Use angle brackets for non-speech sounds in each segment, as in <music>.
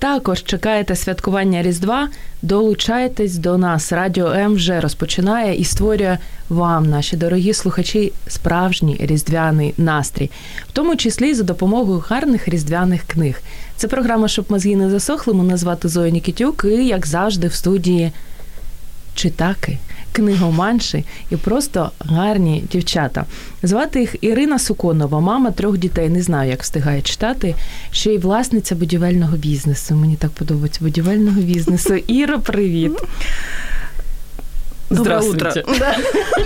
Також чекаєте святкування Різдва. Долучайтесь до нас. Радіо М вже розпочинає і створює вам, наші дорогі слухачі, справжній різдвяний настрій, в тому числі за допомогою гарних різдвяних книг. Це програма, щоб мозги не засохли. Мене звати Зоя Нікітюк, і як завжди, в студії читаки, книгоманші і просто гарні дівчата. Звати їх Ірина Суконова, мама трьох дітей. Не знаю, як встигає читати. Ще й власниця будівельного бізнесу. Мені так подобається будівельного бізнесу. Іра, привіт. Доброе утро. Да.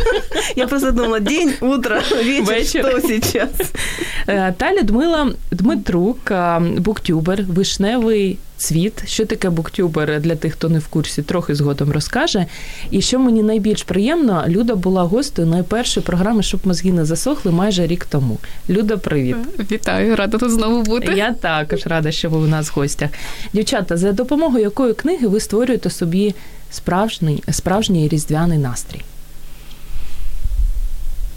<laughs> Я просто думала, день, утро, вечер, Вечер. что сейчас? Е, Та Людмила Дмитрук, е, буктюбер, вишневий цвіт. Що таке буктюбер для тих, хто не в курсі, трохи згодом розкаже. І що мені найбільш приємно, Люда була гостею найпершої програми, щоб мозги не засохли майже рік тому. Люда, привіт. Вітаю, рада тут знову бути. Я також рада, що ви у нас в гостях. Дівчата, за допомогою якої книги ви створюєте собі справжній, справжній різдвяний настрій?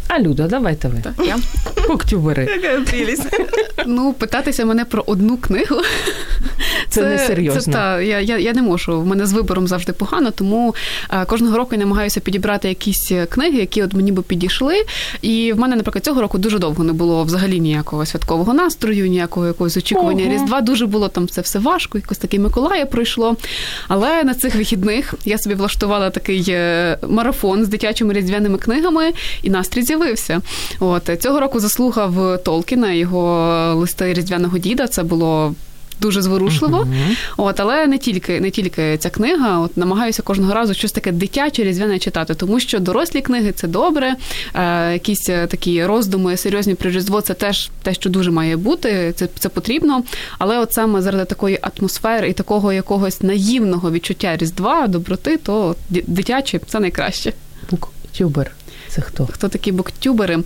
А Люда, давайте ви. Так, я. Буктюбери. Какая прелесть. Ну, питатися мене про одну книгу. Це несерйозно. Це, та, я, я, я не можу. В мене з вибором завжди погано, тому е, кожного року я намагаюся підібрати якісь книги, які от мені би підійшли. І в мене, наприклад, цього року дуже довго не було взагалі ніякого святкового настрою, ніякого якогось очікування Ого. Різдва. Дуже було там це все важко, якось таке Миколая пройшло. Але на цих вихідних я собі влаштувала такий е, марафон з дитячими різдвяними книгами, і настрій з'явився. От цього року заслухав Толкіна, його листи різдвяного діда. Це було. Дуже зворушливо, Мгм. от але не тільки не тільки ця книга. От намагаюся кожного разу щось таке дитяче різдвяне читати, тому що дорослі книги це добре. Е, якісь е, такі роздуми серйозні про різдво це теж те, що дуже має бути. Це, це потрібно. Але от саме заради такої атмосфери і такого якогось наївного відчуття різдва, доброти, то дитяче це найкраще. Буктюбер. Це хто? Хто такі буктюбери?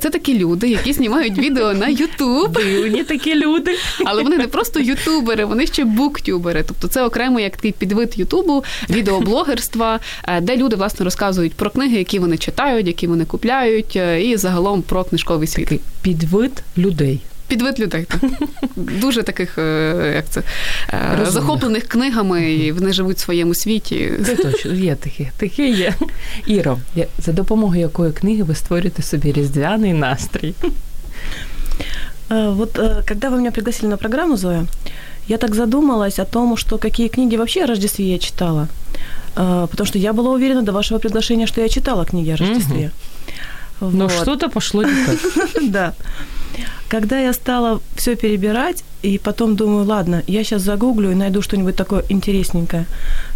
Це такі люди, які знімають відео на Ютуб. Дивні такі люди. Але вони не просто ютубери, вони ще буктюбери. Тобто це окремо як такий підвид Ютубу, відеоблогерства, е, де люди власне розказують про книги, які вони читають, які вони купляють, е, і загалом про книжковий світ. Підвид людей Підвид людей. Так. <laughs> Дуже таких, е, як це, е, Розумних. захоплених книгами, і вони живуть в своєму світі. Це точно є таке. Таке є. Іро, я- за допомогою якої книги ви створюєте собі різдвяний настрій? Э, Вот э, когда вы меня пригласили на программу, Зоя, я так задумалась о том, что какие книги вообще о Рождестве я читала. Э, Потому что я была уверена до вашего приглашения, что я читала книги о Рождестве. Ну, Вот. что-то пошло не так. Да. <laughs> Когда я стала все перебирать, и потом думаю, ладно, я сейчас загуглю и найду что-нибудь такое интересненькое,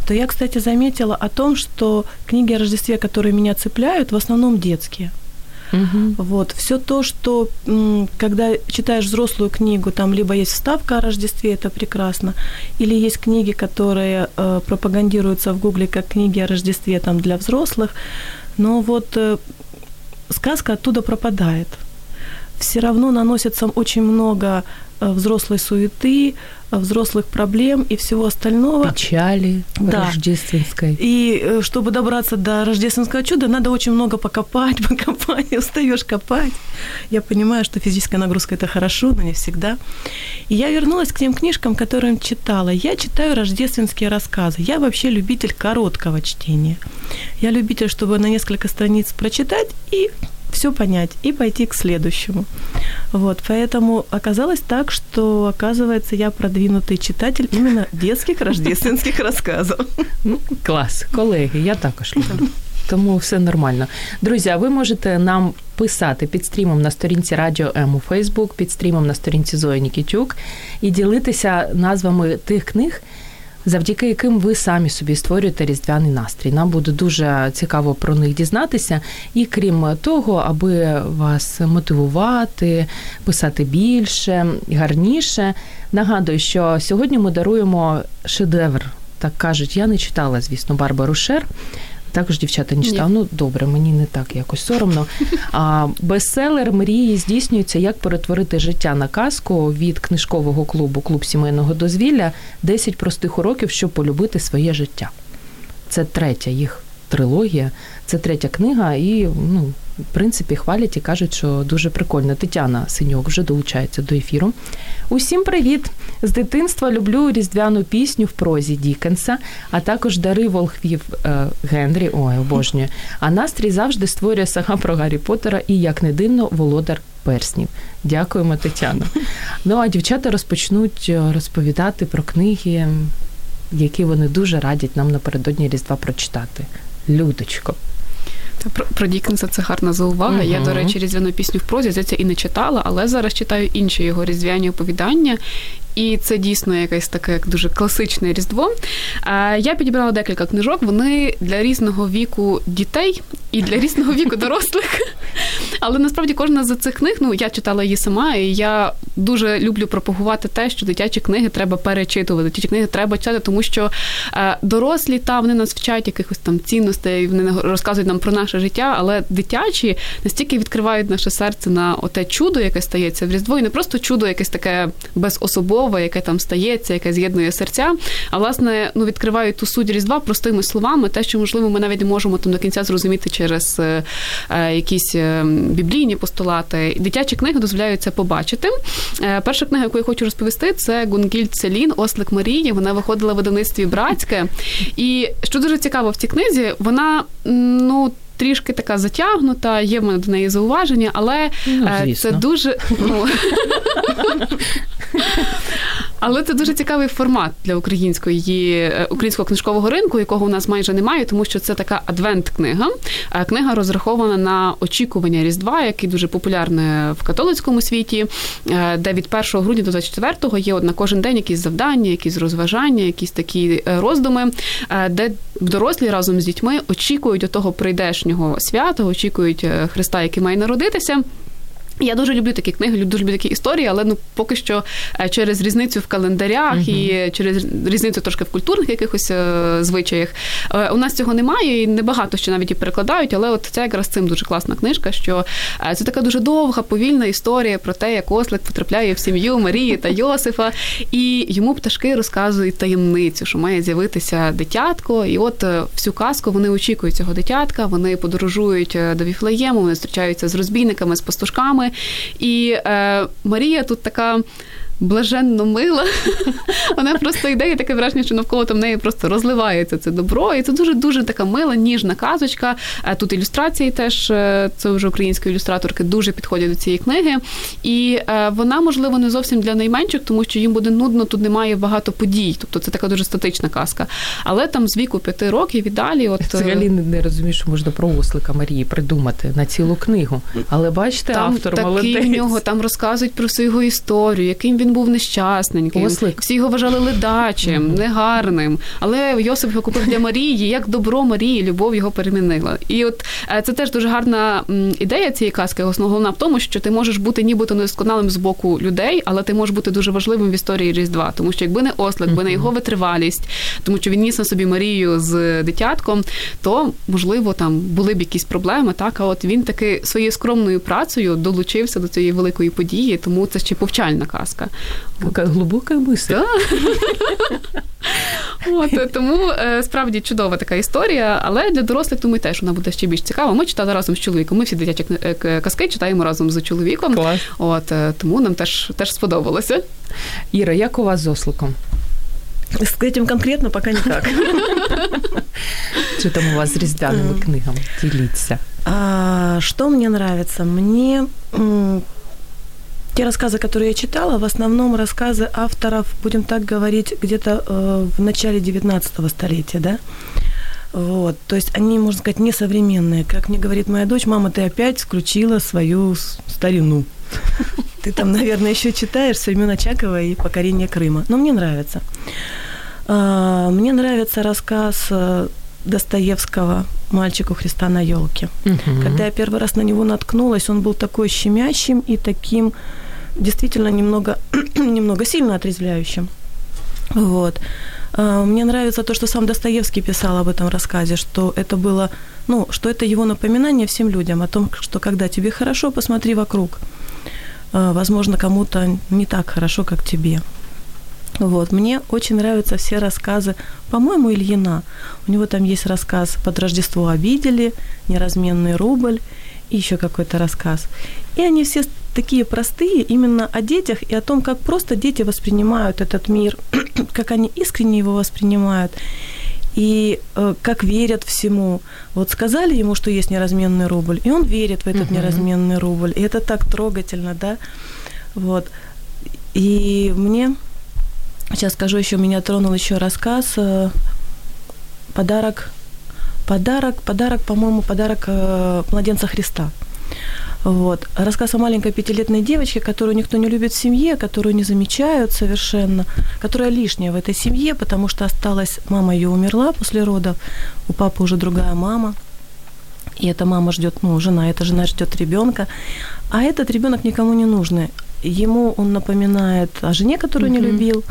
то я, кстати, заметила о том, что книги о Рождестве, которые меня цепляют, в основном детские. Мгм. Вот. Все то, что когда читаешь взрослую книгу, там либо есть вставка о Рождестве, это прекрасно, или есть книги, которые э, пропагандируются в Гугле как книги о Рождестве там, для взрослых, но вот э, сказка оттуда пропадает. Все равно наносится очень много э, взрослой суеты, э, взрослых проблем и всего остального. Печали Да. рождественской. И э, чтобы добраться до рождественского чуда, надо очень много покопать, <laughs> покопать, и устаешь копать. Я понимаю, что физическая нагрузка это хорошо, но не всегда. И я вернулась к тем книжкам, которые читала. Я читаю рождественские рассказы. Я вообще любитель короткого чтения. Я любитель, чтобы на несколько страниц прочитать и все понять и пойти к следующему. Вот, поэтому оказалось так, что, оказывается, я продвинутый читатель именно детских рождественских рассказов. Ну, клас, колеги, я також люблю. Тому все нормально. Друзі, а ви можете нам писати під стрімом на сторінці Радіо М у Фейсбук, під стрімом на сторінці Зої Нікітюк і ділитися назвами тих книг, завдяки яким ви самі собі створюєте різдвяний настрій. Нам буде дуже цікаво про них дізнатися. І крім того, аби вас мотивувати, писати більше, гарніше. Нагадую, що сьогодні ми даруємо шедевр. Так кажуть, я не читала, звісно, Барбару Шер. Також дівчата не читали. Ну добре, мені не так якось соромно. А бестселер мрії здійснюється, як перетворити життя на казку від книжкового клубу Клуб сімейного дозвілля 10 простих уроків, щоб полюбити своє життя. Це третя їх трилогія, це третя книга, і ну, в принципі хвалять і кажуть, що дуже прикольно. Тетяна Синьок вже долучається до ефіру. Усім привіт! З дитинства люблю різдвяну пісню в прозі Дікенса, а також дари волхвів е, Генрі. Ой, обожнюю. А настрій завжди створює сага про Гаррі Поттера і, як не дивно, володар перснів. Дякуємо, Тетяно. Ну а дівчата розпочнуть е, розповідати про книги, які вони дуже радять нам напередодні Різдва прочитати. Людочко. Про, про Дікенса це гарна заувага. Uh-huh. Я, до речі, різдвяну пісню в прозі здається, і не читала, але зараз читаю інші його різдвяні оповідання. І це дійсно якесь таке дуже класичне різдво. Я підібрала декілька книжок. Вони для різного віку дітей і для різного віку дорослих. Але насправді кожна з цих книг, ну я читала її сама, і я дуже люблю пропагувати те, що дитячі книги треба перечитувати. Дитячі книги треба читати, тому що дорослі та вони нас вчать якихось там цінностей, вони розказують нам про наше життя, але дитячі настільки відкривають наше серце на оте чудо, яке стається в різдво, і не просто чудо, якесь таке безособове чудове, яке там стається, яке з'єднує серця. А власне ну відкривають ту суть різдва простими словами, те, що можливо ми навіть не можемо там до кінця зрозуміти через е, е якісь е, біблійні постулати. Дитячі книги дозволяють це побачити. Перша книга, яку я хочу розповісти, це Гунгіль Целін, Ослик Марії. Вона виходила в видавництві братське. І що дуже цікаво в цій книзі, вона ну трішки така затягнута, є в мене до неї зауваження, але ну, е, це дуже. Ну, <laughs> Але це дуже цікавий формат для української е, українського книжкового ринку, якого у нас майже немає, тому що це така адвент-книга. Е, книга розрахована на очікування Різдва, який дуже популярний в католицькому світі, де від 1 грудня до 24-го є на кожен день якісь завдання, якісь розважання, якісь такі роздуми, де дорослі разом з дітьми очікують того прийдешнього свята, очікують е, Христа, який має народитися. Я дуже люблю такі книги, дуже люблю такі історії, але ну поки що е, через різницю в календарях uh-huh. і через різницю трошки в культурних якихось е, звичаях е, у нас цього немає, і небагато що навіть і перекладають. Але от це якраз цим дуже класна книжка, що це така дуже довга, повільна історія про те, як ослик потрапляє в сім'ю Марії та Йосифа, і йому пташки розказують таємницю, що має з'явитися дитятко. І от всю казку вони очікують цього дитятка. Вони подорожують до Віфлеєму, вони зустрічаються з розбійниками, з пастушками. І е, Марія тут така блаженно мила. <laughs> Вона просто йде і таке враження, що навколо там неї просто розливається це добро. І це дуже-дуже така мила, ніжна казочка. Е, тут ілюстрації теж е, це вже українські ілюстраторки дуже підходять до цієї книги. І е, вона, можливо, не зовсім для найменших, тому що їм буде нудно, тут немає багато подій. Тобто це така дуже статична казка. Але там з віку п'яти років і далі. От... Взагалі не розумію, що можна про ослика Марії придумати на цілу книгу. Але бачите, там автор молодець. в нього там розказують про свою його історію, яким він був нещасненьким. Ослик. Всі його вважали ледачим, mm-hmm. негарним. Але Йосип його купив для Марії, як добро Марії, любов його перемінила. І от е, це теж дуже гарна ідея цієї казки. Основна в тому, що ти можеш бути нібито недосконалим з боку людей, але ти можеш бути дуже важливим в історії Різдва. Тому що якби не Ослик, якби не його витривалість, тому що він ніс на собі Марію з дитятком, то можливо там були б якісь проблеми. Так, а от він таки своєю скромною працею долучився до цієї великої події, тому це ще повчальна казка. Яка глибока мисль. <laughs> От тому е, справді чудова така історія, але для дорослих думаю, теж вона буде ще більш цікава. Ми читали разом з чоловіком. Ми всі дитячі е, казки читаємо разом з чоловіком. Клас. От е, тому нам теж теж сподобалося. Іра, як у вас з осликом? С этим конкретно пока никак. Что <laughs> там у вас с різдвяними книгами? Делиться. А, что мне нравится? Мне те рассказы, которые я читала, в основном рассказы авторов, будем так говорить, где-то э, в начале 19 столетия, да. Вот, то есть они, можно сказать, несовременные. Как мне говорит моя дочь, мама, ты опять включила свою старину. Ты там, наверное, еще читаешь со времен Очакова и покорение Крыма. Но мне нравится. А, мне нравится рассказ э, Достоевского «Мальчик у Христа на елке». Угу. Когда я первый раз на него наткнулась, он был такой щемящим и таким действительно немного, <clears throat> немного сильно отрезвляющим. Вот. А, Мне нравится то, что сам Достоевский писал об этом рассказе, что это было, ну, что это его напоминание всем людям о том, что когда тебе хорошо, посмотри вокруг. А, Возможно, кому-то не так хорошо, как тебе. Вот. Мне очень нравятся все рассказы, по-моему, Ильина. У него там есть рассказ «Под Рождество обидели», «Неразменный рубль» и еще какой-то рассказ. И они все такие простые именно о детях и о том, как просто дети воспринимают этот мир, <clears throat> как они искренне его воспринимают и э, как верят всему. Вот сказали ему, что есть неразменный рубль, и он верит в этот Мгм. неразменный рубль. И это так трогательно, да? Вот. И мне, сейчас скажу еще, меня тронул еще рассказ э, «Подарок», подарок, подарок, по-моему, подарок э, младенца Христа. Вот. Рассказ о маленькой пятилетней девочке, которую никто не любит в семье, которую не замечают совершенно, которая лишняя в этой семье, потому что осталась, мама ее умерла после родов, у папы уже другая мама, и эта мама ждет, ну, жена, эта жена ждет ребенка, а этот ребенок никому не нужный. Ему он напоминает о жене, которую не Мгм. любил,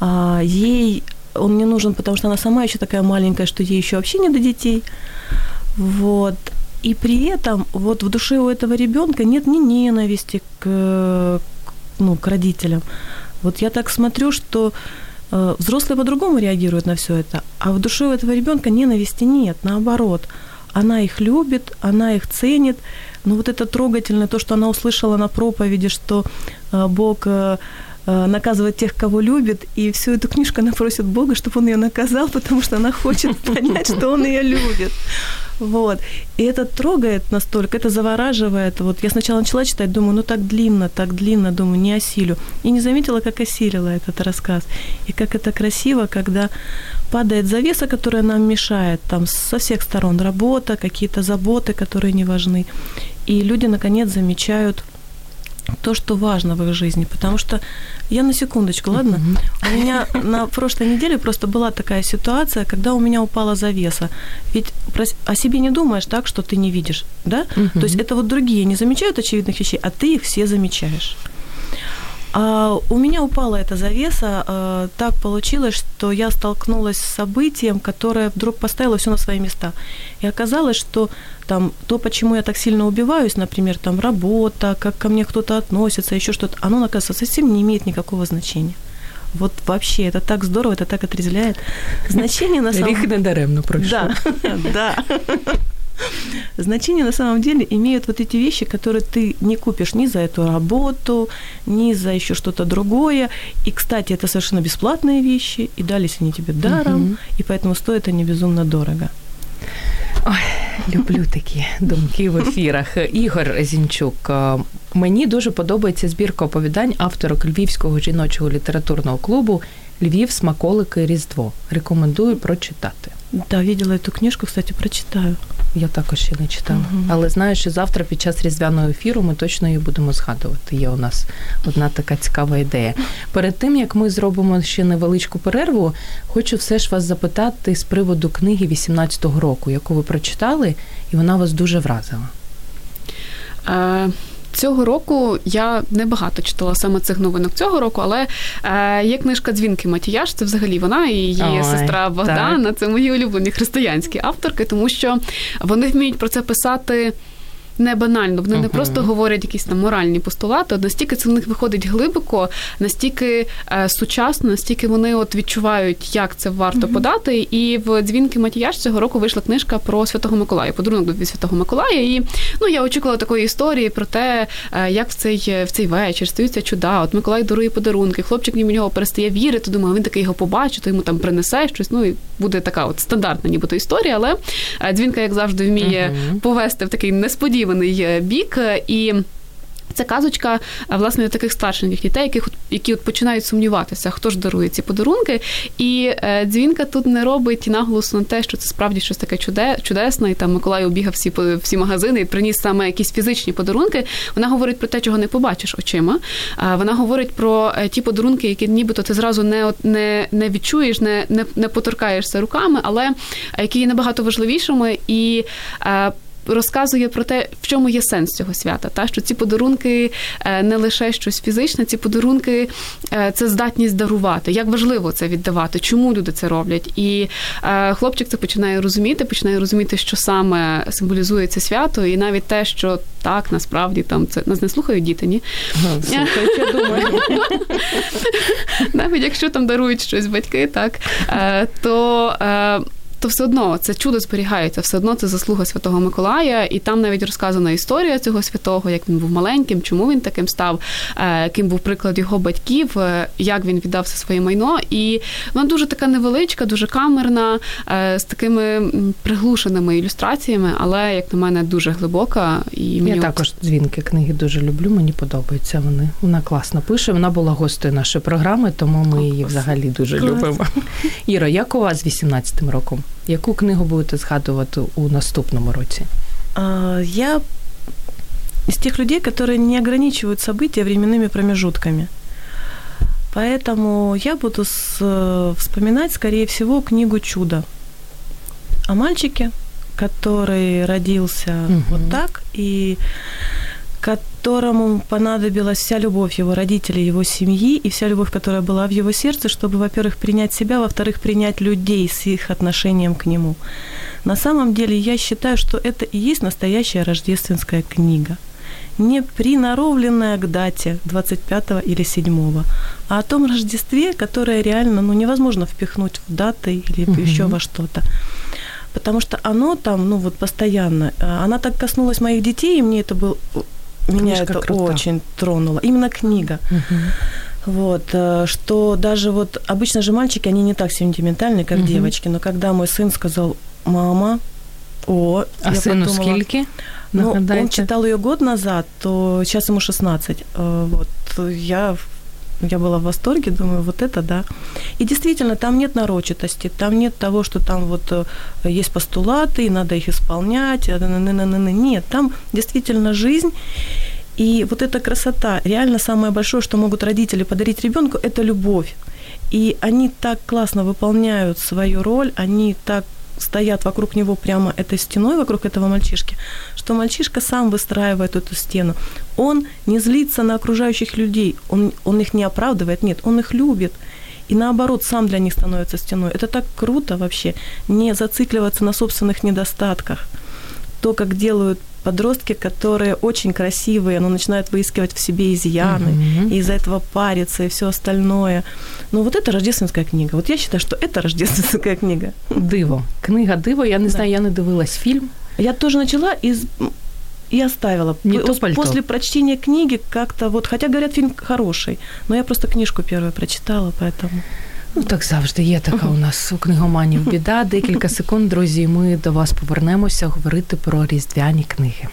ей он не нужен, потому что она сама еще такая маленькая, что ей еще вообще не до детей. Вот. И при этом вот в душе у этого ребенка нет ни ненависти к, ну, к родителям. Вот я так смотрю, что э, взрослые по-другому реагируют на все это, а в душе у этого ребенка ненависти нет, наоборот. Она их любит, она их ценит. Но вот это трогательное, то, что она услышала на проповеди, что э, Бог э, э, наказывает тех, кого любит, и всю эту книжку она просит Бога, чтобы он ее наказал, <laughs> потому что она хочет <laughs> понять, что он ее любит. Вот. И это трогает настолько, это завораживает. Вот я сначала начала читать, думаю, ну так длинно, так длинно, думаю, не осилю. И не заметила, как осилила этот рассказ. И как это красиво, когда падает завеса, которая нам мешает, там со всех сторон работа, какие-то заботы, которые не важны. И люди, наконец, замечают то, что важно в их жизни. Потому что я на секундочку, ладно? У меня на прошлой неделе просто была такая ситуация, когда у меня упала завеса. Ведь о себе не думаешь так, что ты не видишь, да? То есть это вот другие не замечают очевидных вещей, а ты их все замечаешь. А у меня упала эта завеса. э, Так получилось, что я столкнулась с событием, которое вдруг поставило все на свои места. И оказалось, что там то, почему я так сильно убиваюсь, например, там работа, как ко мне кто-то относится, еще что-то, оно, оказывается, совсем не имеет никакого значения. Вот вообще, это так здорово, это так отрезвляет. Значение на самом Ріх недаремно пройшов. да, <laughs> да. Значение на самом деле имеют вот эти вещи, которые ты не купишь ни за эту работу, ни за еще что-то другое. И, кстати, это совершенно бесплатные вещи, и дались они тебе даром, Мгм. и поэтому стоят они безумно дорого. Люблю такі думки в ефірах. Ігор Зінчук, е, мені дуже подобається збірка оповідань авторок Львівського жіночого літературного клубу Львів, смаколики, Різдво. Рекомендую прочитати. Да, видела эту книжку, кстати, прочитаю. Я також ще не читала. Угу. Але знаю, що завтра під час різдвяного ефіру ми точно її будемо згадувати. Є у нас одна така цікава ідея. Перед тим як ми зробимо ще невеличку перерву, хочу все ж вас запитати з приводу книги 18-го року, яку ви прочитали, і вона вас дуже вразила. Е, Цього року я небагато читала саме цих новинок цього року, але е, є книжка Дзвінки Матіяш. Це взагалі вона і її Ой, сестра Богдана. Це мої улюблені християнські авторки, тому що вони вміють про це писати. Не банально, вони не просто говорять якісь там моральні постулати, от настільки це в них виходить глибоко, настільки е, сучасно, настільки вони от відчувають, як це варто подати. І в дзвінки Матіяш цього року вийшла книжка про Святого Миколая, подарунок від Святого Миколая. І ну я очікувала такої історії про те, е, як в цей в цей вечір стаються чуда. От Миколай дарує подарунки, хлопчик ніби в нього перестає вірити. Думаю, він такий його побачить, то йому там принесе щось. Ну і буде така от стандартна, нібито історія. Але е, дзвінка, як завжди, вміє Мгм. повести в такий несподіваний е, бік. е, І Це казочка власне таких старших дітей, яких які от починають сумніватися, хто ж дарує ці подарунки. І е, дзвінка тут не робить наголосу на те, що це справді щось таке чуде, чудесне. І там Миколай обігав всі всі магазини і приніс саме якісь фізичні подарунки. Вона говорить про те, чого не побачиш очима. А вона говорить про е, ті подарунки, які нібито ти зразу не не, не відчуєш, не, не не поторкаєшся руками, але е, які є набагато важливішими і. Е, розказує про те, в чому є сенс цього свята. Та що ці подарунки е, не лише щось фізичне, ці подарунки е, це здатність дарувати. Як важливо це віддавати, чому люди це роблять? І е, хлопчик це починає розуміти, починає розуміти, що саме символізує це свято, і навіть те, що так насправді там це нас не слухають діти, ні? Я думаю. <laughs> Навіть якщо там дарують щось батьки, так то то все одно це чудо зберігається, все одно це заслуга Святого Миколая, і там навіть розказана історія цього святого, як він був маленьким, чому він таким став, е, ким був приклад його батьків, е, як він віддав все своє майно. І вона дуже така невеличка, дуже камерна, е, з такими приглушеними ілюстраціями, але як на мене дуже глибока. І мені Я також дзвінки книги дуже люблю. Мені подобаються вони. Вона класно пише. Вона була гостею нашої програми, тому ми її взагалі дуже Клас. любимо. Іро, як у вас з 18 роком? Яку книгу будете згадувати у наступному році? Я из тех людей, которые не ограничивают события временными промежутками. Поэтому я буду с, вспоминать, скорее всего, книгу «Чудо» о мальчике, который родился угу. вот так, и которому понадобилась вся любовь его родителей, его семьи и вся любовь, которая была в его сердце, чтобы, во-первых, принять себя, во-вторых, принять людей с их отношением к нему. На самом деле я считаю, что это и есть настоящая рождественская книга. Не приноровленная к дате 25 или 7, а о том Рождестве, которое реально ну, невозможно впихнуть в даты или угу. еще во что-то потому что оно там, ну вот постоянно, она так коснулась моих детей, и мне это был меня Книжка это крута. очень тронуло. Именно книга. Угу. Вот, э, что даже вот обычно же мальчики, они не так сентиментальны, как угу. девочки, но когда мой сын сказал, мама, о, а я сыну подумала, скільки? Ну, он читал ее год назад, то сейчас ему 16. Э, вот, я я была в восторге, думаю, вот это да. И действительно, там нет нарочитости, там нет того, что там вот э, есть постулаты, и надо их исполнять. Нет, там действительно жизнь. И вот эта красота, реально самое большое, что могут родители подарить ребенку, это любовь. И они так классно выполняют свою роль, они так стоят вокруг него прямо этой стеной, вокруг этого мальчишки, что мальчишка сам выстраивает эту стену. Он не злится на окружающих людей, он, он их не оправдывает, нет, он их любит. И наоборот, сам для них становится стеной. Это так круто вообще, не зацикливаться на собственных недостатках. То, как делают подростки, которые очень красивые, но начинают выискивать в себе изъяны, mm-hmm. и из-за этого париться и все остальное. Ну вот это рождественская книга. Вот я считаю, что это рождественская книга. Диво. Книга Диво. Я не да. знаю, я не дивилась фільм. Я тоже начала из и оставила. Не то После прочтения книги как-то вот, хотя говорят, фильм хороший, но я просто книжку первую прочитала, поэтому... Ну, так завжди є така у нас у книгоманів біда. Декілька секунд, друзі, ми до вас повернемося говорити про різдвяні книги.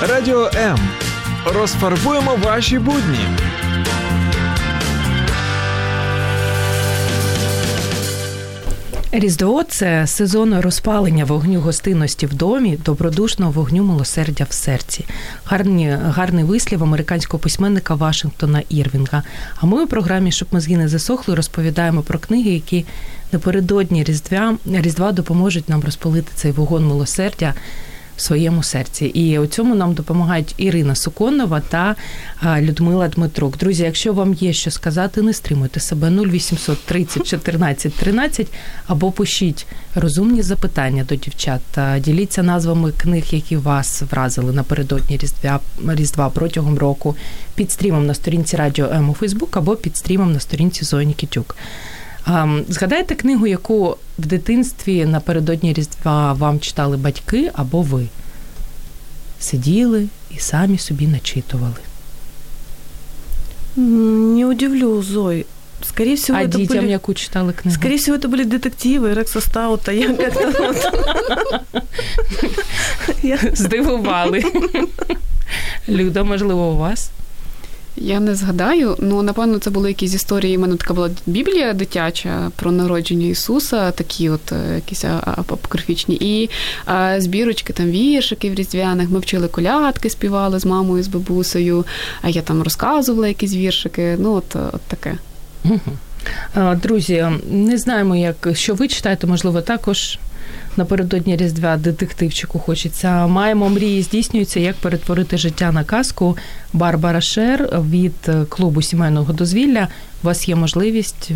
Радіо М. Розфарбуємо ваші будні. Різдво це сезон розпалення вогню гостинності в домі, добродушного вогню милосердя в серці. Гарні, гарний вислів американського письменника Вашингтона Ірвінга. А ми у програмі Щоб мозги не засохли, розповідаємо про книги, які напередодні Різдва Різдва допоможуть нам розпалити цей вогонь милосердя в своєму серці. І у цьому нам допомагають Ірина Суконова та Людмила Дмитрук. Друзі, якщо вам є що сказати, не стримуйте себе 0800 30 14 13 або пишіть розумні запитання до дівчат. Діліться назвами книг, які вас вразили напередодні Різдва Різдва протягом року під стрімом на сторінці Радіо М у Фейсбук або під стрімом на сторінці Зоні Кітюк. Згадайте книгу, яку в дитинстві напередодні Різдва вам читали батьки або ви? Сиділи і самі собі начитували. Не удивлю, Зой. Скорее всего, а это детям были... яку читали книгу? Скорее всего, это были детективы Рекса Стаута. Я <laughs> как-то... Здивували. Люда, можливо, у вас? Я не згадаю. Ну, напевно, це були якісь історії. У мене така була Біблія дитяча про народження Ісуса, такі от е, якісь апокрифічні. І а, збірочки, там віршиків різдвяних. Ми вчили колядки, співали з мамою, з бабусею, а я там розказувала якісь віршики. Ну, от, от таке. Друзі, не знаємо, як що ви читаєте, можливо, також напередодні Різдвя детективчику хочеться. Маємо мрії, здійснюються, як перетворити життя на казку. Барбара Шер від клубу сімейного дозвілля. У вас є можливість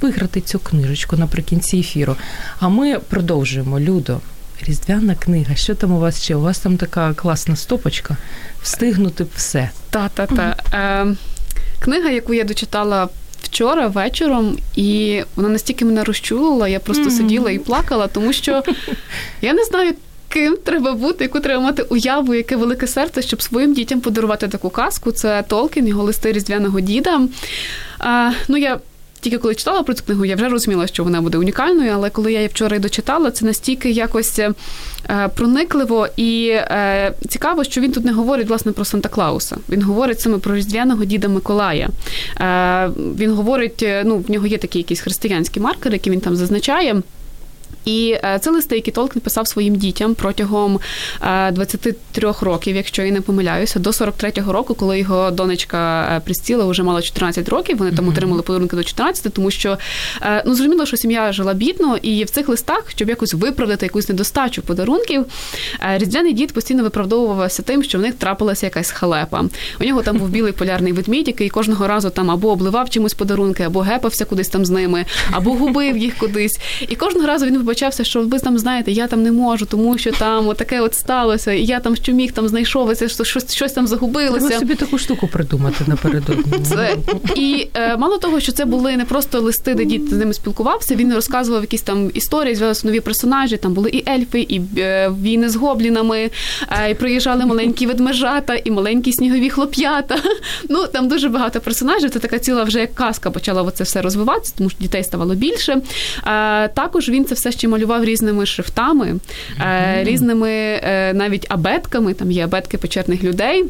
виграти цю книжечку наприкінці ефіру. А ми продовжуємо. Людо. Різдвяна книга. Що там у вас ще? У вас там така класна стопочка. Встигнути все. Та-та-та. Е, Книга, яку я дочитала вчора вечором, і вона настільки мене розчулила, я просто mm-hmm. сиділа і плакала, тому що я не знаю. Ким треба бути, яку треба мати уяву, яке велике серце, щоб своїм дітям подарувати таку казку. Це Толкін, його листи різдвяного діда. А, Ну, я тільки коли читала про цю книгу, я вже розуміла, що вона буде унікальною, але коли я її вчора дочитала, це настільки якось е, проникливо і е, цікаво, що він тут не говорить власне про Санта Клауса. Він говорить саме про різдвяного діда Миколая. Е, він говорить, ну в нього є такі якісь християнські маркери, які він там зазначає. І е, це листи, які Толкін писав своїм дітям протягом 23 е, років, якщо я не помиляюся, до 43-го року, коли його донечка е, Прістіла вже мала 14 років. Вони там отримали подарунки до 14, тому що ну зрозуміло, що сім'я жила бідно, і в цих листах, щоб якось виправдати якусь недостачу подарунків, різдвяний дід постійно виправдовувався тим, що в них трапилася якась халепа. У нього там був білий полярний ведмідь, який кожного разу там або обливав чимось подарунки, або гепався кудись там з ними, або губив їх кудись. І кожного разу він вибачався, що ви там знаєте, я там не можу, тому що там таке от сталося, і я там що міг там знайшовся, що щось щось там загубилося. Треба собі таку штуку придумати напередодні. Це і е, мало того, що це були не просто листи, де дід з ними спілкувався. Він розказував якісь там історії, з'явилися нові персонажі. Там були і ельфи, і е, війни з гоблінами, е, і приїжджали маленькі ведмежата, і маленькі снігові хлоп'ята. Ну там дуже багато персонажів. Це така ціла вже як казка почала це все розвиватися, тому що дітей ставало більше. Е, також він це все ще малював різними шрифтами, mm-hmm. різними е, навіть абетками. Там є абетки печерних людей.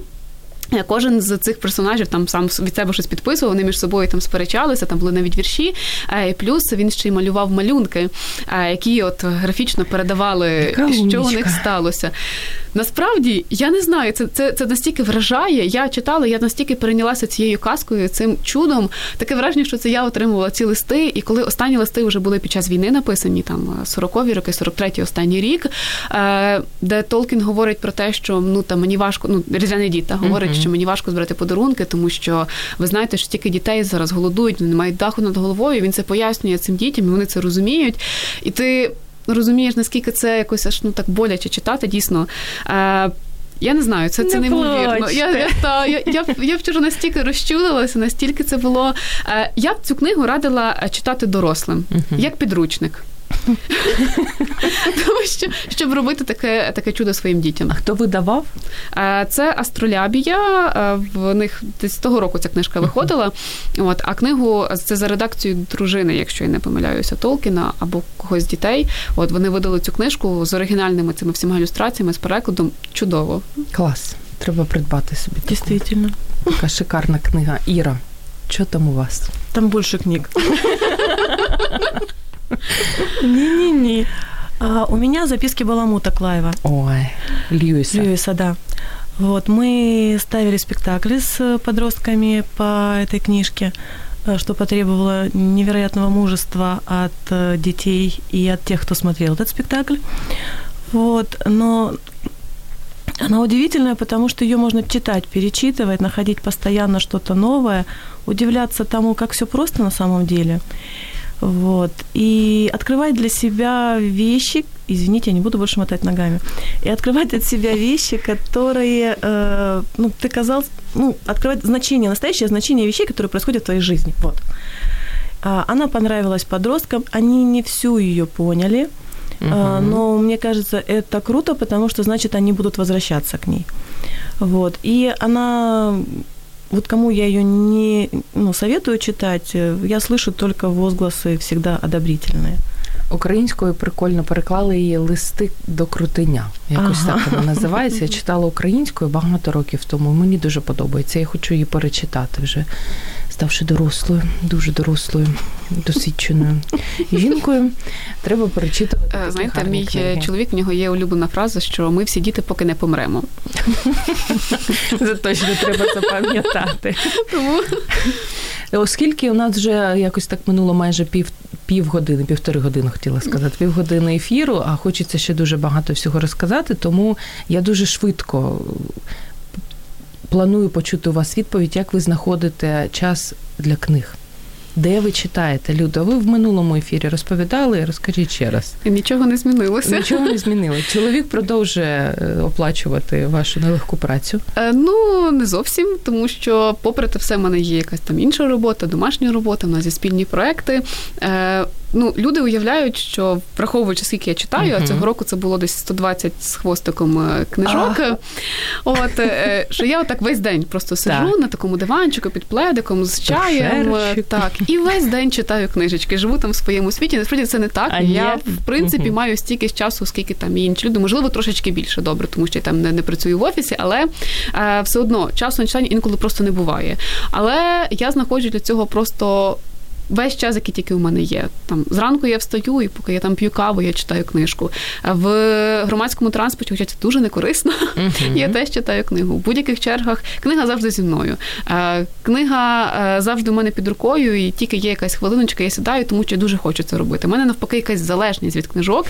Е, кожен з цих персонажів там сам від себе щось підписував, вони між собою там сперечалися, там були навіть вірші. І плюс він ще й малював малюнки, які от графічно передавали, Яка що у них сталося. Насправді я не знаю, це це, це настільки вражає. Я читала, я настільки перейнялася цією казкою, цим чудом. Таке враження, що це я отримувала ці листи. І коли останні листи вже були під час війни написані, там 40-ві роки, 43-й останній рік, е, де Толкін говорить про те, що ну там мені важко, ну різдвяний дід та говорить, mm-hmm. що мені важко збирати подарунки, тому що ви знаєте, що тільки дітей зараз голодують, вони не мають даху над головою. Він це пояснює цим дітям, і вони це розуміють. І ти розумієш, наскільки це якось аж ну так боляче читати, дійсно. Е, я не знаю, це це не неймовірно. Я я, та, я, я, я вчора настільки розчулилася, настільки це було. Е, я б цю книгу радила читати дорослим, uh-huh. як підручник. Тому що щоб робити таке таке чудо своїм дітям. А хто видавав? Це Астролябія. В них десь того року ця книжка виходила. От, А книгу це за редакцією дружини, якщо я не помиляюся, Толкіна або когось з дітей. От вони видали цю книжку з оригінальними цими всіма ілюстраціями, з перекладом. Чудово. Клас. Треба придбати собі. Дійсно. Така шикарна книга. Іра, що там у вас? Там більше книг. <laughs> Не-не-не. А, у меня записки Баламута Клаева. Ой, Льюиса. Льюиса, да. Вот, мы ставили спектакли с подростками по этой книжке, э, что потребовало невероятного мужества от э, детей и от тех, кто смотрел этот спектакль. Вот, но она удивительная, потому что ее можно читать, перечитывать, находить постоянно что-то новое, удивляться тому, как все просто на самом деле. Вот. И открывать для себя вещи, извините, я не буду больше мотать ногами, и открывать от себя вещи, которые, э, ну, ты казалось, ну, открывать значение, настоящее значение вещей, которые происходят в твоей жизни. Вот. А, она понравилась подросткам, они не всю ее поняли, uh-huh. но мне кажется, это круто, потому что, значит, они будут возвращаться к ней. Вот. И она вот кому я ее не ну, советую читать, э, я слышу только возгласы всегда одобрительные. Українською прикольно переклали її листи до крутиня. Якось ага. так вона називається. Я читала <laughs> українською багато років тому. Мені дуже подобається. Я хочу її перечитати вже, ставши дорослою, дуже дорослою, досвідченою жінкою. Треба перечитувати. Е, знаєте, мій книги. чоловік в нього є улюблена фраза, що ми всі діти, поки не помремо. <laughs> Це точно треба запам'ятати. Тому Оскільки у нас вже якось так минуло майже пів півгодини, півтори години хотіла сказати, півгодини ефіру, а хочеться ще дуже багато всього розказати, тому я дуже швидко планую почути у вас відповідь, як ви знаходите час для книг. Де ви читаєте, Люда? Ви в минулому ефірі розповідали, розкажіть ще раз. Нічого не змінилося. Нічого не змінилося. <laughs> Чоловік продовжує е, оплачувати вашу нелегку працю. Е, ну не зовсім, тому що, попри те, все в мене є якась там інша робота, домашня робота, в нас є спільні проекти. Е, ну, люди уявляють, що враховуючи, скільки я читаю, uh-huh. а цього року це було десь 120 з хвостиком е, книжок. Uh-huh. От е, що я отак весь день просто сиджу так. на такому диванчику під пледиком з чаєм. Е, так, і весь день читаю книжечки, живу там в своєму світі. Насправді це не так. А я в принципі uh-huh. маю стільки часу, скільки там і інші люди, можливо, трошечки більше добре, тому що я там не, не працюю в офісі, але е, все одно часу на читання інколи просто не буває. Але я знаходжу для цього просто весь час, який тільки у мене є. Там зранку я встаю, і поки я там п'ю каву, я читаю книжку. В громадському транспорті, хоча це дуже не корисно, uh-huh. я теж читаю книгу. У будь-яких чергах книга завжди зі мною. Книга е, завжди у мене під рукою, і тільки є якась хвилиночка, я сідаю, тому що я дуже хочу це робити. У мене навпаки якась залежність від книжок,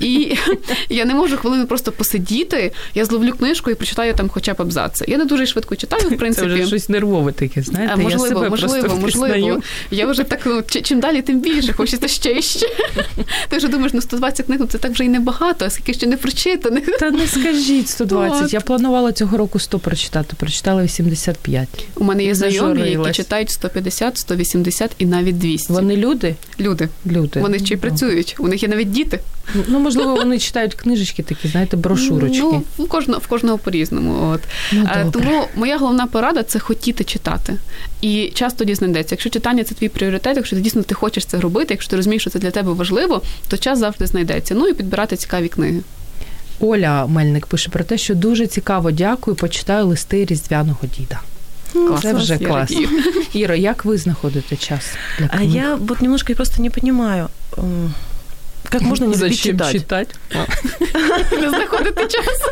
і <laughs> я не можу хвилину просто посидіти. Я зловлю книжку і прочитаю там хоча б абзаци. Я не дуже швидко читаю, в принципі. Це вже щось нервове таке, знаєте. Можливо, я себе можливо, можливо. Я вже так ну, чим далі, тим більше, хочеться ще і ще. Ти вже думаєш, ну 120 книг це так вже і небагато, а скільки ще не прочитаних. Та не скажіть 120. От. Я планувала цього року 100 прочитати, прочитала 85. У мене є знайомі, які читають 150, 180 і навіть 200. Вони люди? Люди. Люди. Вони ще й працюють. У них є навіть діти. Ну, можливо, вони читають книжечки такі, знаєте, брошурочки. Ну, в кожного, в кожного по-різному. От. Ну, Тому моя головна порада це хотіти читати. І час тоді знайдеться. Якщо читання це твій пріоритет, якщо ти дійсно ти хочеш це робити, якщо ти розумієш, що це для тебе важливо, то час завжди знайдеться. Ну і підбирати цікаві книги. Оля Мельник пише про те, що дуже цікаво, дякую, почитаю листи різдвяного діда. Класс, Це вже клас. Іро, як ви знаходите час? Для книг? А я вот немножко просто не понимаю. Как можно не любить читать? <laughs> читать? Не знаходити час.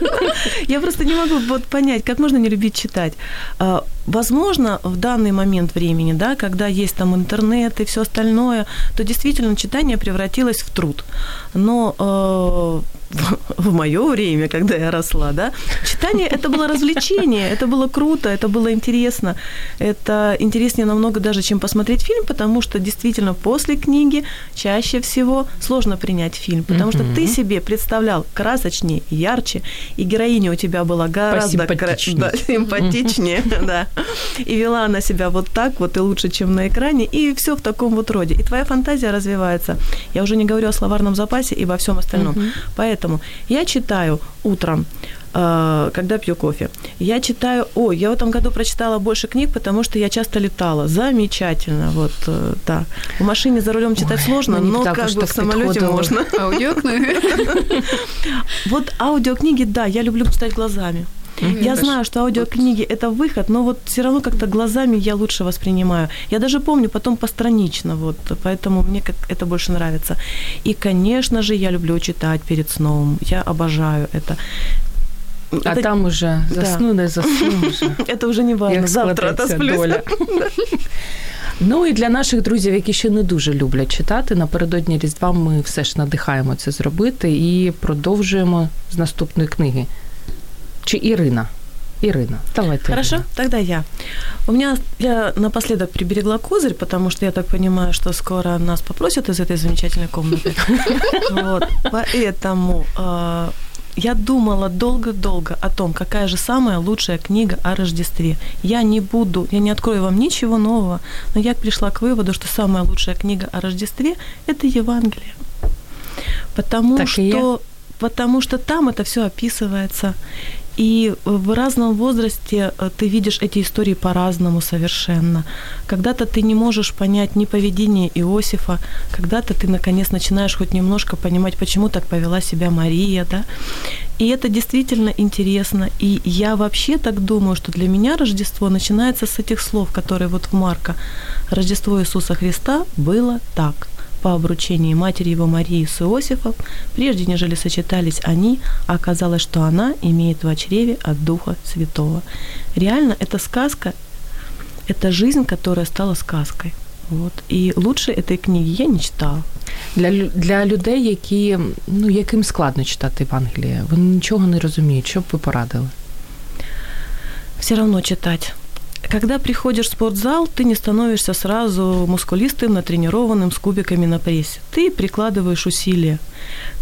Я просто не могу вот понять, как можно не любить читать. А, возможно, в данный момент времени, да, когда есть там интернет и все остальное, то действительно читание превратилось в труд. Но э, в мое время, когда я росла, да, читание это было развлечение, это было круто, это было интересно. Это интереснее намного даже, чем посмотреть фильм, потому что действительно после книги чаще всего сложно принять фильм, потому что ты себе представлял красочнее, ярче, и героиня у тебя была гораздо симпатичнее, да, симпатичнее да, и вела она себя вот так вот и лучше, чем на экране, и все в таком вот роде. И твоя фантазия развивается. Я уже не говорю о словарном запасе и во всем остальном. Поэтому я читаю утром, э, когда пью кофе. Я читаю, ой, я в этом году прочитала больше книг, потому что я часто летала. Замечательно, вот, э, да. В машине за рулем читать ой, сложно, но как бы в самолете можно. Аудиокниги? <laughs> Вот аудиокниги, да, я люблю читать глазами. Я знаю, что аудиокниги это выход, но вот все равно как-то глазами я лучше воспринимаю. Я даже помню потом постранично, вот, поэтому мне как это больше нравится. И, конечно же, я люблю читать перед сном. Я обожаю это. А это... там уже засну, да. не засну <laughs> вже. Это уже не важно. Завтра это доля. <laughs> Ну і для наших друзів, які ще не дуже люблять читати, напередодні Різдва ми все ж надихаємо це зробити і продовжуємо з наступної книги. Чи Ирина? Ирина, давайте. Хорошо, Ирина. тогда я. У меня я напоследок приберегла козырь, потому что я так понимаю, что скоро нас попросят из этой замечательной комнаты. <laughs> Вот, поэтому а, я думала долго-долго о том, какая же самая лучшая книга о Рождестве. Я не буду, я не открою вам ничего нового, но я пришла к выводу, что самая лучшая книга о Рождестве – это Евангелие. Потому так что, потому что там это все описывается. И в разном возрасте э, ты видишь эти истории по-разному совершенно. Когда-то ты не можешь понять ни поведение Иосифа, когда-то ты, наконец, начинаешь хоть немножко понимать, почему так повела себя Мария, да. И это действительно интересно. И я вообще так думаю, что для меня Рождество начинается с этих слов, которые вот в Марка. Рождество Иисуса Христа было так – по обручении матери его Марии с Иосифом, прежде нежели сочетались они, оказалось, что она имеет в чреве от Духа Святого. Реально, это сказка, это жизнь, которая стала сказкой. Вот. І лучше этой книги я не читала. Для для людей, які ну яким складно читати Євангеліє, вони нічого не розуміють. Що б ви порадили? Все равно читать. Когда приходишь в спортзал, ты не становишься сразу мускулистым, натренированным с кубиками на прессе. Ты прикладываешь усилия.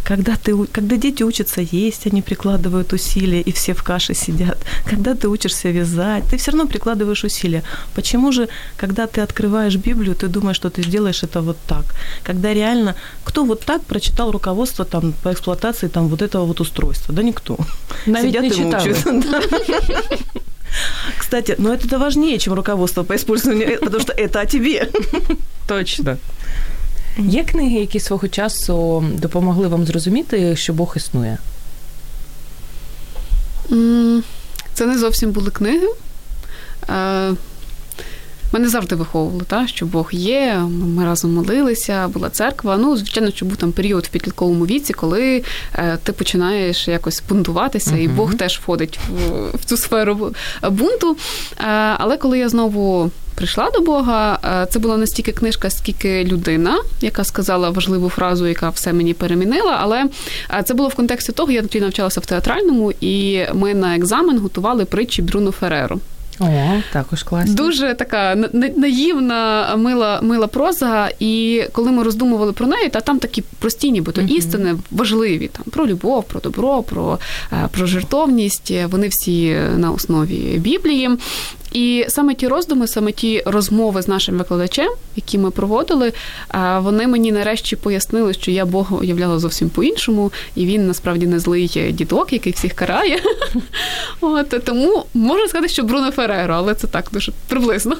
Когда, ты, когда дети учатся есть, они прикладывают усилия, и все в каше сидят. Когда ты учишься вязать, ты все равно прикладываешь усилия. Почему же, когда ты открываешь Библию, ты думаешь, что ты сделаешь это вот так? Когда реально, кто вот так прочитал руководство там, по эксплуатации там, вот этого вот устройства? Да никто. Навіть Сидят не и мучаются. <laughs> Кстати, но это важнее, чем руководство по использованию, потому что это о тебе. Точно. Є книги, які свого часу допомогли вам зрозуміти, що Бог існує? Це не зовсім були книги. Мене завжди виховували, та, що Бог є, ми разом молилися, була церква. Ну, звичайно, що був там період в підлітковому віці, коли е, ти починаєш якось бунтуватися, uh-huh. і Бог теж входить в, в цю сферу бунту. Е, але коли я знову. Прийшла до Бога, е, це була не стільки книжка, скільки людина, яка сказала важливу фразу, яка все мені перемінила. Але це було в контексті того, я тоді навчалася в театральному, і ми на екзамен готували притчі Бруно Фереро. О, також класно. Дуже така наївна, мила мила проза. І коли ми роздумували про неї, та там такі прості, нібито uh-huh. істини важливі там про любов, про добро, про, е, про жертовність. Вони всі на основі Біблії. І саме ті роздуми, саме ті розмови з нашим викладачем, які ми проводили, вони мені нарешті пояснили, що я Бога уявляла зовсім по-іншому, і він насправді не злий дідок, який всіх карає. <laughs> От тому можна сказати, що Бруно Фереро, але це так дуже приблизно.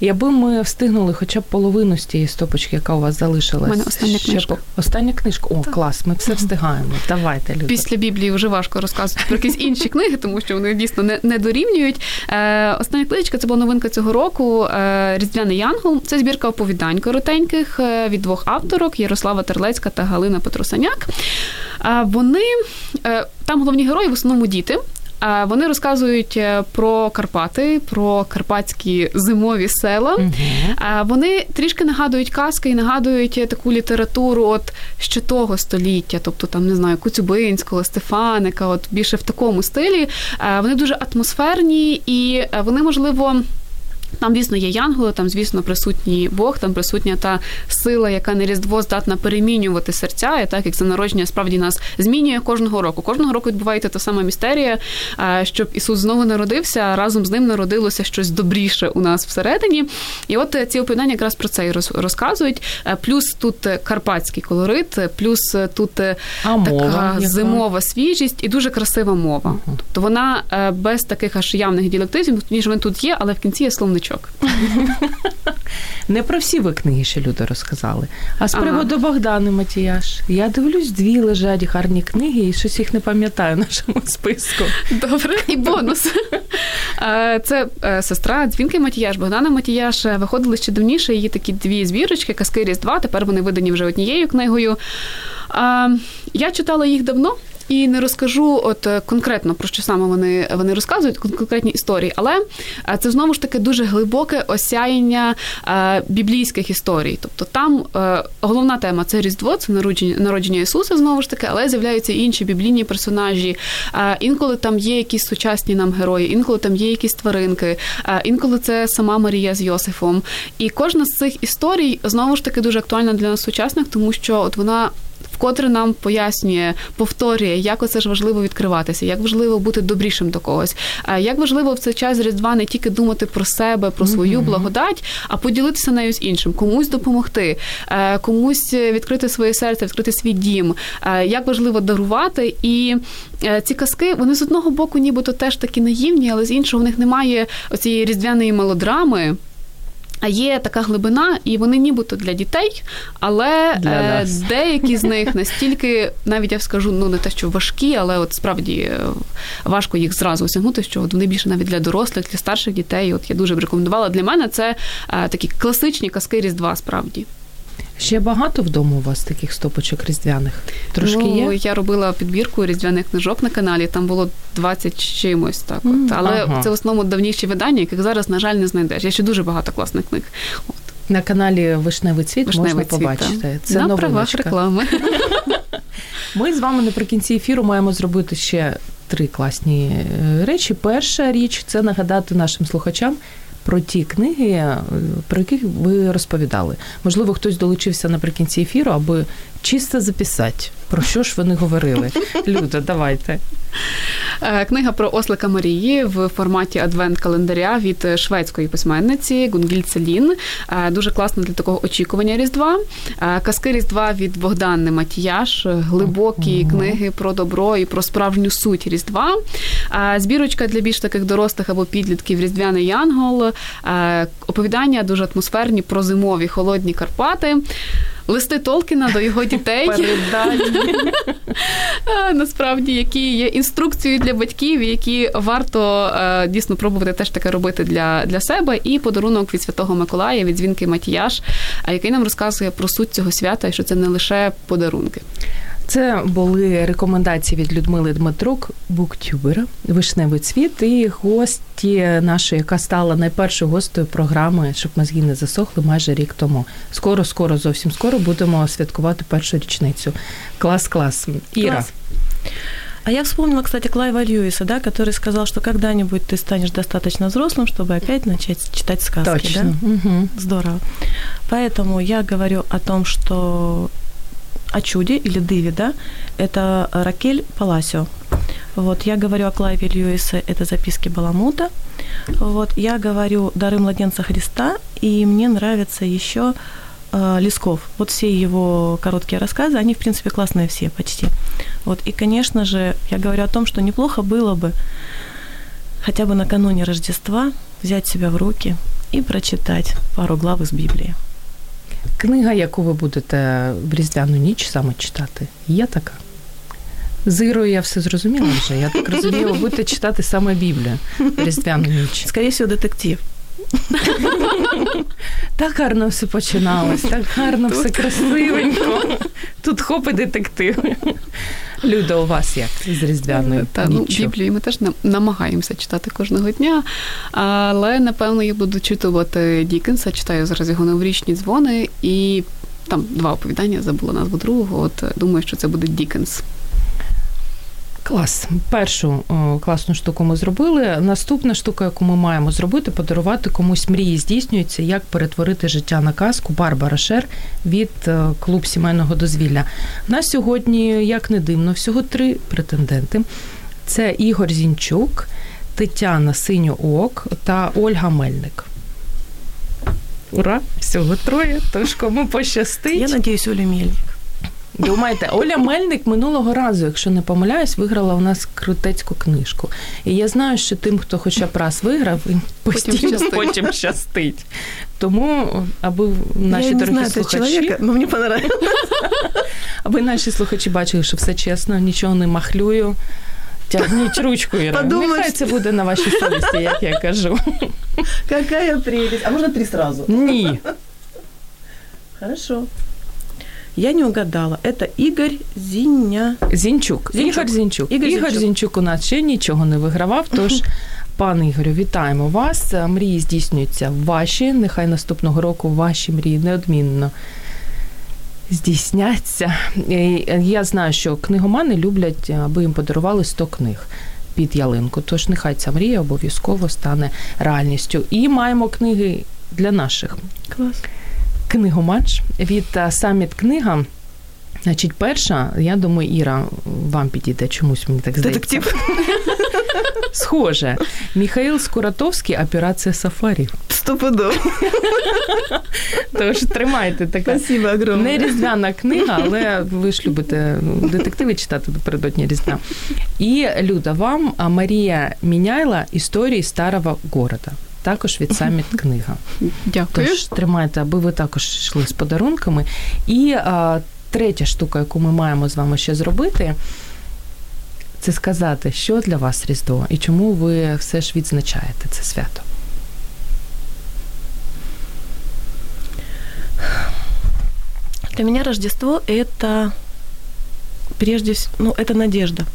І аби ми встигнули хоча б половину з тієї стопочки, яка у вас залишилась. У мене остання книжка. По... Остання книжка. О, так. клас, ми все <laughs> встигаємо. Давайте, люди. Після Біблії вже важко розказувати про якісь інші книги, тому що вони дійсно не, не дорівнюють. Е, Остання книжка це була новинка цього року. Е, Різдвяний Янгол. Це збірка оповідань коротеньких е, від двох авторок Ярослава Терлецька та Галина Петросаняк. Е, вони е, там головні герої в основному діти. Вони розказують е, про Карпати, про карпатські зимові села. Угу. Вони трішки нагадують казки і нагадують е, таку літературу от ще того століття, тобто там не знаю, Куцюбинського, Стефаника, от більше в такому стилі. Вони дуже атмосферні і вони можливо. Там, звісно, є янголи, там, звісно, присутній Бог, там присутня та сила, яка на Різдво здатна перемінювати серця, і так як це народження справді нас змінює кожного року. Кожного року відбувається та сама містерія, щоб Ісус знову народився, разом з ним народилося щось добріше у нас всередині. І от ці оповідання якраз про це і розказують. Плюс тут карпатський колорит, плюс тут а така мова, зимова свіжість і дуже красива мова. Тобто вона е, без таких аж явних діалектизмів, ніж він тут є, але в кінці є словник книжечок. <laughs> Не про всі ви книги ще люди розказали. А з приводу ага. Богдани Матіяш. Я дивлюсь, дві лежать гарні книги, і щось їх не пам'ятаю в нашому списку. Добре, і бонус. Це е, сестра Дзвінки Матіяш, Богдана Матіяш виходили ще давніше. Її такі дві збірочки, казки Різдва. Тепер вони видані вже однією книгою. Я читала їх давно. І не розкажу от е, конкретно про що саме вони вони розказують, конкретні історії, але е, це знову ж таки дуже глибоке осяяння е, біблійських історій. Тобто там головна тема це Різдво, це народження народження Ісуса, знову ж таки, але з'являються інші біблійні персонажі. Інколи там є якісь сучасні нам герої, інколи там є якісь тваринки, інколи це сама Марія з Йосифом. І кожна з цих історій знову ж таки дуже актуальна для нас сучасних, тому що от вона вкотре нам пояснює, повторює, як оце ж важливо відкриватися, як важливо бути добрішим до когось, як важливо в цей час Різдва не тільки думати про себе, про свою mm-hmm. благодать, а поділитися нею з іншим, комусь допомогти, комусь відкрити своє серце, відкрити свій дім. Як важливо дарувати і ці казки, вони з одного боку, нібито теж такі наївні, але з іншого в них немає оцієї різдвяної мелодрами. А є така глибина, і вони нібито для дітей, але для е, деякі з них <laughs> настільки, навіть я скажу, ну не те, що важкі, але от справді е, важко їх зразу осягнути, що от вони більше навіть для дорослих, для старших дітей. От я дуже б рекомендувала. Для мене це е, такі класичні казки Різдва, справді. Ще багато вдома у вас таких стопочок різдвяних? Трошки ну, є? Я робила підбірку різдвяних книжок на каналі, там було 20 чимось. так. От. Але ага. це в основному давніші видання, яких зараз, на жаль, не знайдеш. Я ще дуже багато класних книг. От. На каналі Вишневий цвіт Вишневий можна цвіт, побачити. Це на правах реклами. <laughs> Ми з вами наприкінці ефіру маємо зробити ще три класні е, речі. Перша річ це нагадати нашим слухачам про ті книги, е, про які ви розповідали. Можливо, хтось долучився наприкінці ефіру, аби чисто записати, про що ж вони говорили. <laughs> Люда, давайте. Е, книга про ослика Марії в форматі адвент-календаря від шведської письменниці Гунгіль Целін. Е, дуже класно для такого очікування Різдва. Казки Різдва від Богдани Матіяш, глибокі uh книги про добро і про справжню суть Різдва. Збірочка для більш таких дорослих або підлітків Різдвяний Янгол. Оповідання дуже атмосферні про зимові холодні Карпати листи Толкіна до його дітей. <laughs> Насправді, які є інструкцією для батьків, які варто е, дійсно пробувати теж таке робити для для себе. І подарунок від Святого Миколая, від дзвінки Матіяш, який нам розказує про суть цього свята, і що це не лише подарунки. Це були рекомендації від Людмили Дмитрук, буктюбера, вишневий цвіт, і гості нашої, яка стала найпершою гостею програми, щоб мозги не засохли майже рік тому. Скоро, скоро, зовсім скоро будемо святкувати першу річницю. Клас, клас. Іра. Клас. А я вспомнила, кстати, Клайва Льюиса, да, который сказал, что когда-нибудь ты станешь достаточно взрослым, чтобы опять начать читать сказки. Точно. Да? Угу. Здорово. Поэтому я говорю о том, что о чуде или дыве, да, это Ракель Паласио. Вот, я говорю о Клайве Льюисе, это записки Баламута. Вот, я говорю «Дары младенца Христа», и мне нравится еще э, Лесков. Вот все его короткие рассказы, они, в принципе, классные все почти. Вот, и, конечно же, я говорю о том, что неплохо было бы хотя бы накануне Рождества взять себя в руки и прочитать пару глав из Библии. Книга, яку ви будете в Різдвяну ніч саме читати, є така? З Ірою я все зрозуміла вже. Я так розумію, ви будете читати саме Біблію в Різдвяну ніч. Скоріше всього, детектив. Так гарно все починалось, так гарно все красивенько. Тут хоп і детектив. Люда, у вас як з різдвяною Та, ну, Біблію ми теж намагаємося читати кожного дня, але напевно я буду дочитувати Дікенса, читаю зараз його новорічні дзвони, і там два оповідання забула назву другого. От думаю, що це буде Дікенс. Клас. Першу о, класну штуку ми зробили. Наступна штука, яку ми маємо зробити, подарувати комусь мрії здійснюються, як перетворити життя на казку Барбара Шер від е, клуб сімейного дозвілля. На сьогодні, як не дивно, всього три претенденти: це Ігор Зінчук, Тетяна Синьоок та Ольга Мельник. Ура! Всього троє. Тож кому пощастить. Я надіюсь, Оля Мельник. Думаєте, Оля Мельник минулого разу, якщо не помиляюсь, виграла у нас крутецьку книжку. І я знаю, що тим, хто хоча б раз виграв, він постійно потім, потім щастить. Тому, аби наші я дорогі знаю, слухачі, чоловіка, но мені аби наші слухачі бачили, що все чесно, нічого не махлюю. Тягніть ручку, Іра. Подумаєш. Нехай це буде на вашій совісті, як я кажу. Какая прелесть. А можна три сразу? Ні. Хорошо. Я не угадала. Это Ігор Зіня... Зінчук. Зінчук. Ігор Зінчук. Ігор, Ігор Зінчук. Зінчук у нас ще нічого не вигравав. Тож, пане Ігорю, вітаємо вас. Мрії здійснюються ваші. Нехай наступного року ваші мрії неодмінно. Здійсняться. Я знаю, що книгомани люблять, аби їм подарували 100 книг під ялинку. Тож нехай ця мрія обов'язково стане реальністю. І маємо книги для наших. Клас книгомач від саміт книга. Значить, перша, я думаю, Іра, вам підійде чомусь, мені так здається. Детектив. <laughs> Схоже. Михаїл Скуратовський, операція Сафарі. Стопудов. <laughs> Тож тримайте така. Спасибо огромное. Не різдвяна книга, але ви ж любите детективи читати напередодні Різдва. І Люда, вам а, Марія Міняйла історії старого города Також від саміт книга. Дякую. Тож тримайте, аби ви також йшли з подарунками. І а, третя штука, яку ми маємо з вами ще зробити, це сказати, що для вас Різдво і чому ви все ж відзначаєте це свято. Для меня Рождество – это прежде всего, ну, это надежда.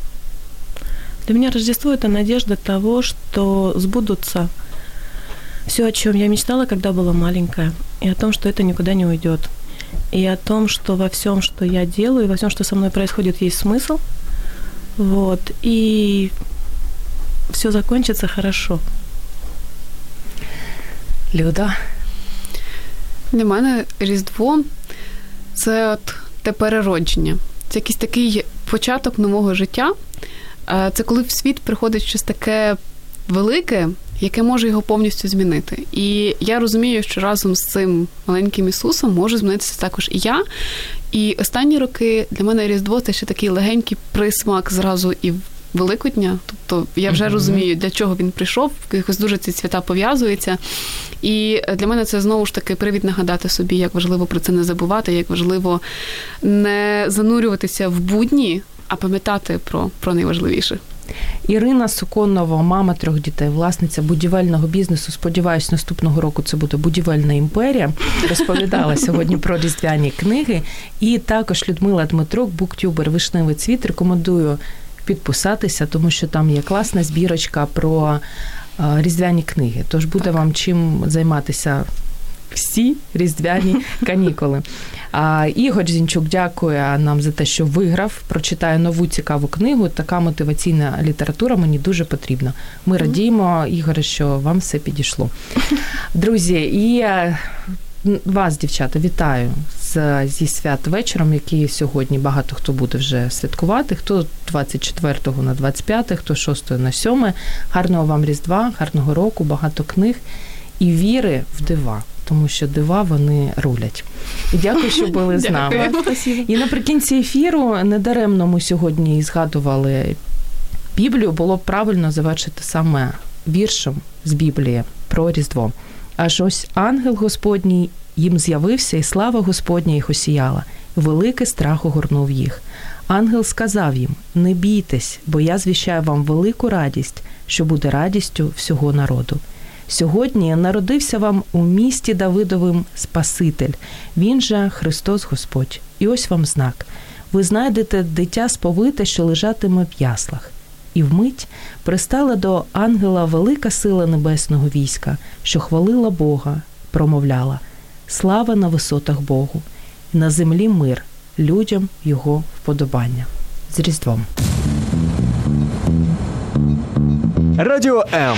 Для меня Рождество – это надежда того, что сбудутся все, о чем я мечтала, когда была маленькая, и о том, что это никуда не уйдет, и о том, что во всем, что я делаю, и во всем, что со мной происходит, есть смысл, вот, и все закончится хорошо. Люда, Для мене Різдво це от те переродження. Це якийсь такий початок нового життя. Е, Це коли в світ приходить щось таке велике, яке може його повністю змінити. І я розумію, що разом з цим маленьким Ісусом може змінитися також і я. І останні роки для мене Різдво це ще такий легенький присмак зразу і Великодня. Тобто я вже Мгм. розумію, для чого він прийшов, якось дуже ці свята пов'язуються. І для мене це знову ж таки привід нагадати собі, як важливо про це не забувати, як важливо не занурюватися в будні, а пам'ятати про, про найважливіше. Ірина Суконова, мама трьох дітей, власниця будівельного бізнесу. Сподіваюсь, наступного року це буде будівельна імперія. Розповідала сьогодні про різдвяні книги. І також Людмила Дмитрук, буктюбер Вишневий цвіт. Рекомендую підписатися, тому що там є класна збірочка про е, різдвяні книги. Тож буде вам чим займатися всі різдвяні <laughs> канікули. А, Ігор Зінчук дякує нам за те, що виграв. Прочитає нову цікаву книгу. Така мотиваційна література мені дуже потрібна. Ми радіємо, Ігоре, що вам все підійшло. <laughs> Друзі, і е, вас, дівчата, вітаю з, зі свят вечором, який сьогодні багато хто буде вже святкувати. Хто 24 на 25, хто 6 на 7. Гарного вам Різдва, гарного року, багато книг і віри в дива. Тому що дива вони рулять. І дякую, що <laughs> були з нами. І наприкінці ефіру недаремно ми сьогодні і згадували Біблію. Було б правильно завершити саме віршем з Біблії про Різдво. Аж ось ангел Господній їм з'явився, і слава Господня їх осіяла. Великий страх огорнув їх. Ангел сказав їм: Не бійтесь, бо я звіщаю вам велику радість, що буде радістю всього народу. Сьогодні народився вам у місті Давидовим Спаситель, він же Христос Господь. І ось вам знак. Ви знайдете дитя сповите, що лежатиме в яслах. І вмить пристала до ангела велика сила небесного війська, що хвалила Бога, промовляла Слава на висотах Богу, і на землі мир, людям його вподобання. З Різдвом. Радіо М.